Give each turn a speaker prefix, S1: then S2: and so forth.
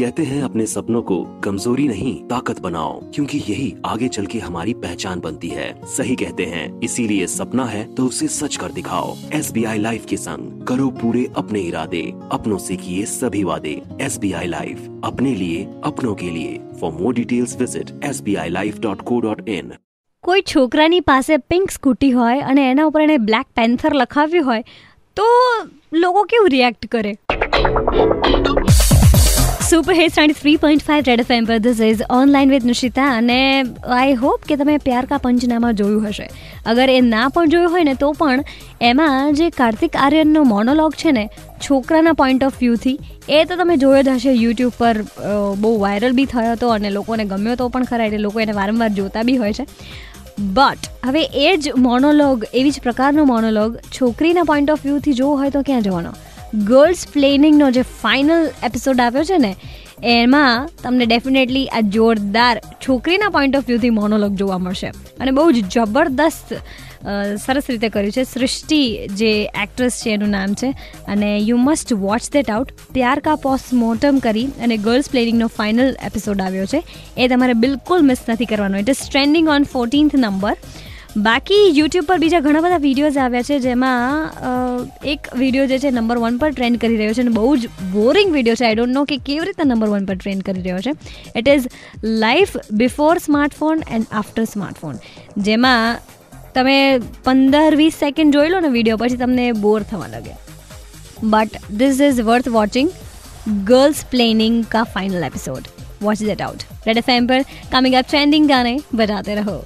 S1: कहते हैं अपने सपनों को कमजोरी नहीं ताकत बनाओ क्योंकि यही आगे चल के हमारी पहचान बनती है सही कहते हैं इसीलिए सपना है तो उसे सच कर दिखाओ एस बी आई लाइफ के संग करो पूरे अपने इरादे अपनों से किए सभी वादे एस बी आई लाइफ अपने लिए अपनों के लिए for more details visit S B I life dot co dot in
S2: કોઈ છોકરાની પાસે પિંક સ્કૂટી હોય અને એના ઉપર એને બ્લેક પેન્થર લખાવ્યું હોય તો લોકો કેવું રિએક્ટ કરે Super hit ninety three point five red F M પર this is online with Nishita અને આઈ હોપ કે તમે પ્યાર કા પંચનામા જોયું હશે. અગર એ ના પણ જોયું હોય ને તો પણ એમાં જે કાર્તિક આર્યનનો મોનોલોગ છે ને, છોકરાના પોઈન્ટ ઓફ વ્યૂથી એ તો તમે જોયો જ હશે યુટ્યુબ પર બહુ વાયરલ બી થયો હતો અને લોકોને ગમ્યો તો પણ ખરા, એટલે લોકો એને વારંવાર જોતા બી હોય છે. બટ હવે એ જ મોનોલોગ એવી જ પ્રકારનો મોનોલોગ છોકરીના પોઈન્ટ ઓફ વ્યૂથી જોવો હોય તો ક્યાં જવાનો? ગર્લ્સ પ્લેનિંગનો જે ફાઇનલ એપિસોડ આવ્યો છે ને, એમાં તમને ડેફિનેટલી આ જોરદાર છોકરીના પોઈન્ટ ઓફ વ્યૂથી મોનોલોગ જોવા મળશે. અને બહુ જ જબરદસ્ત સરસ રીતે કર્યું છે. સૃષ્ટિ જે એક્ટ્રેસ છે, એનું નામ છે. અને you must watch that out Pyaar Ka Postmortem કરી અને ગર્લ્સ પ્લેનિંગનો ફાઇનલ એપિસોડ આવ્યો છે. એ તમારે બિલકુલ મિસ નથી કરવાનો. It is trending on fourteenth number બાકી યુટ્યુબ પર બીજા ઘણા બધા વિડીયોઝ આવ્યા છે જેમાં એક વિડીયો જે છે નંબર વન પર ટ્રેન્ડ કરી રહ્યો છે અને બહુ જ બોરિંગ વિડીયો છે આઈ ડોન્ટ નો કે કેવી રીતે નંબર વન પર ટ્રેન્ડ કરી રહ્યો છે it is life before smartphone and after smartphone જેમાં તમે પંદર વીસ સેકન્ડ જોઈ લો ને વિડીયો પછી તમને બોર થવા લાગે but this is worth watching girls planning का final episode watch that out Red FM पर कमिंग अप ट्रेंडिंग गाने बजाते रहो